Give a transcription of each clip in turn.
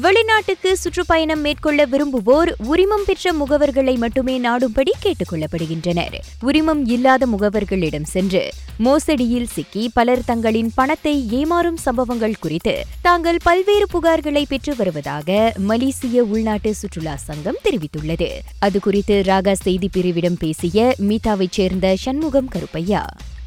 வெளிநாட்டுக்கு சுற்றுப்பயணம் மேற்கொள்ள விரும்புவோர் உரிமம் பெற்ற முகவர்களை மட்டுமே நாடும்படி கேட்டுக் கொள்ளப்படுகின்றனர். உரிமம் இல்லாத முகவர்களிடம் சென்று மோசடியில் சிக்கி பலர் தங்களின் பணத்தை ஏமாறும் சம்பவங்கள் குறித்து தாங்கள் பல்வேறு புகார்களை பெற்று வருவதாக மலேசிய உள்நாட்டு சுற்றுலா சங்கம் தெரிவித்துள்ளது. அது குறித்து ராகா செய்தி பிரிவிடம் பேசிய மீதாவைச் சேர்ந்த சண்முகம் கருப்பையா.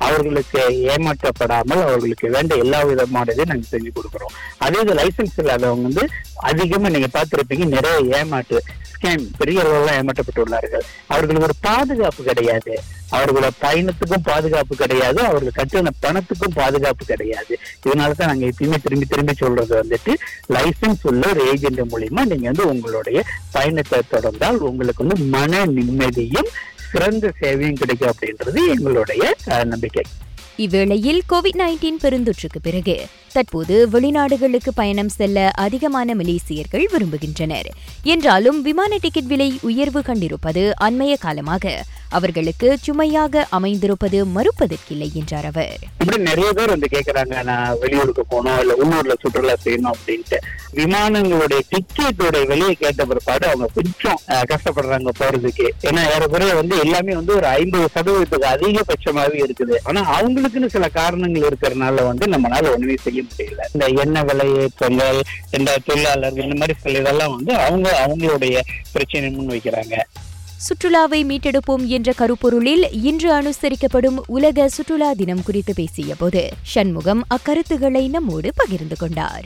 அவர்களுக்கு ஏமாற்றப்படாமல் அவர்களுக்கு வேண்ட எல்லா விதமானதையும் நாங்கள் செஞ்சு கொடுக்குறோம். அதே இது லைசன்ஸ் இல்லாதவங்க வந்து அதிகமாக நீங்கள் பார்த்துருப்பீங்க நிறைய ஏமாற்று ஸ்கேம் பெரிய அளவில் ஏமாற்றப்பட்டுள்ளார்கள் அவர்களுக்கு ஒரு பாதுகாப்பு கிடையாது. அவர்களோட பயணத்துக்கும் பாதுகாப்பு கிடையாது. அவர்கள் கட்டின பணத்துக்கும் பாதுகாப்பு கிடையாது. இதனால தான் நாங்கள் எப்பயுமே திரும்பி திரும்பி சொல்றது வந்துட்டு லைசன்ஸ் உள்ள ஒரு ஏஜென்ட் மூலியமா நீங்க வந்து உங்களுடைய பயணத்தை தொடர்ந்தால் உங்களுக்கு வந்து மன நிம்மதியும் சிறந்த சேவையும் கிடைக்கும் அப்படின்றது எங்களுடைய நம்பிக்கை. இவ்வேளையில் கோவிட் நைன்டீன் பெருந்தொற்றுக்கு பிறகு தற்போது வெளிநாடுகளுக்கு பயணம் செல்ல அதிகமான மலேசியர்கள் விரும்புகின்றனர். என்றாலும் விமான டிக்கெட் விலை உயர்வு கண்டிருப்பது அண்மைய காலமாக அவர்களுக்கு சுமையாக அமைந்திருப்பது மறுப்பதற்கில்லை என்றார் அவர். இப்படி நிறைய பேர் வந்து கேக்குறாங்க நான் வெளியூருக்கு போகணும் இல்ல உள்ளூர்ல சுற்றுலா செய்யணும் அப்படின்ட்டு. விமானங்களுடைய டிக்கெட்டோட விலையை கேட்ட பிற்பாடு அவங்க கொஞ்சம் கஷ்டப்படுறாங்க போறதுக்கு. ஏன்னா ஏறக்குறைய வந்து எல்லாமே வந்து ஒரு ஐம்பது சதவீதத்துக்கு அதிகபட்சமாவே இருக்குது. ஆனா அவங்களுக்குன்னு சில காரணங்கள் இருக்கிறதுனால வந்து நம்மளால ஒண்ணுமே செய்ய முடியல. இந்த எண்ணெய் விலையேற்றங்கள் இந்த தொழிலாளர்கள் இந்த மாதிரி சில இதெல்லாம் வந்து அவங்க அவங்களுடைய பிரச்சனை முன் வைக்கிறாங்க. சுற்றுலாவை மீட்டெடுப்போம் என்ற கருப்பொருளில் இன்று அனுசரிக்கப்படும் உலக சுற்றுலா தினம் குறித்து பேசியபோது சண்முகம் அக்கருத்துக்களை நம்மோடு பகிர்ந்து கொண்டார்.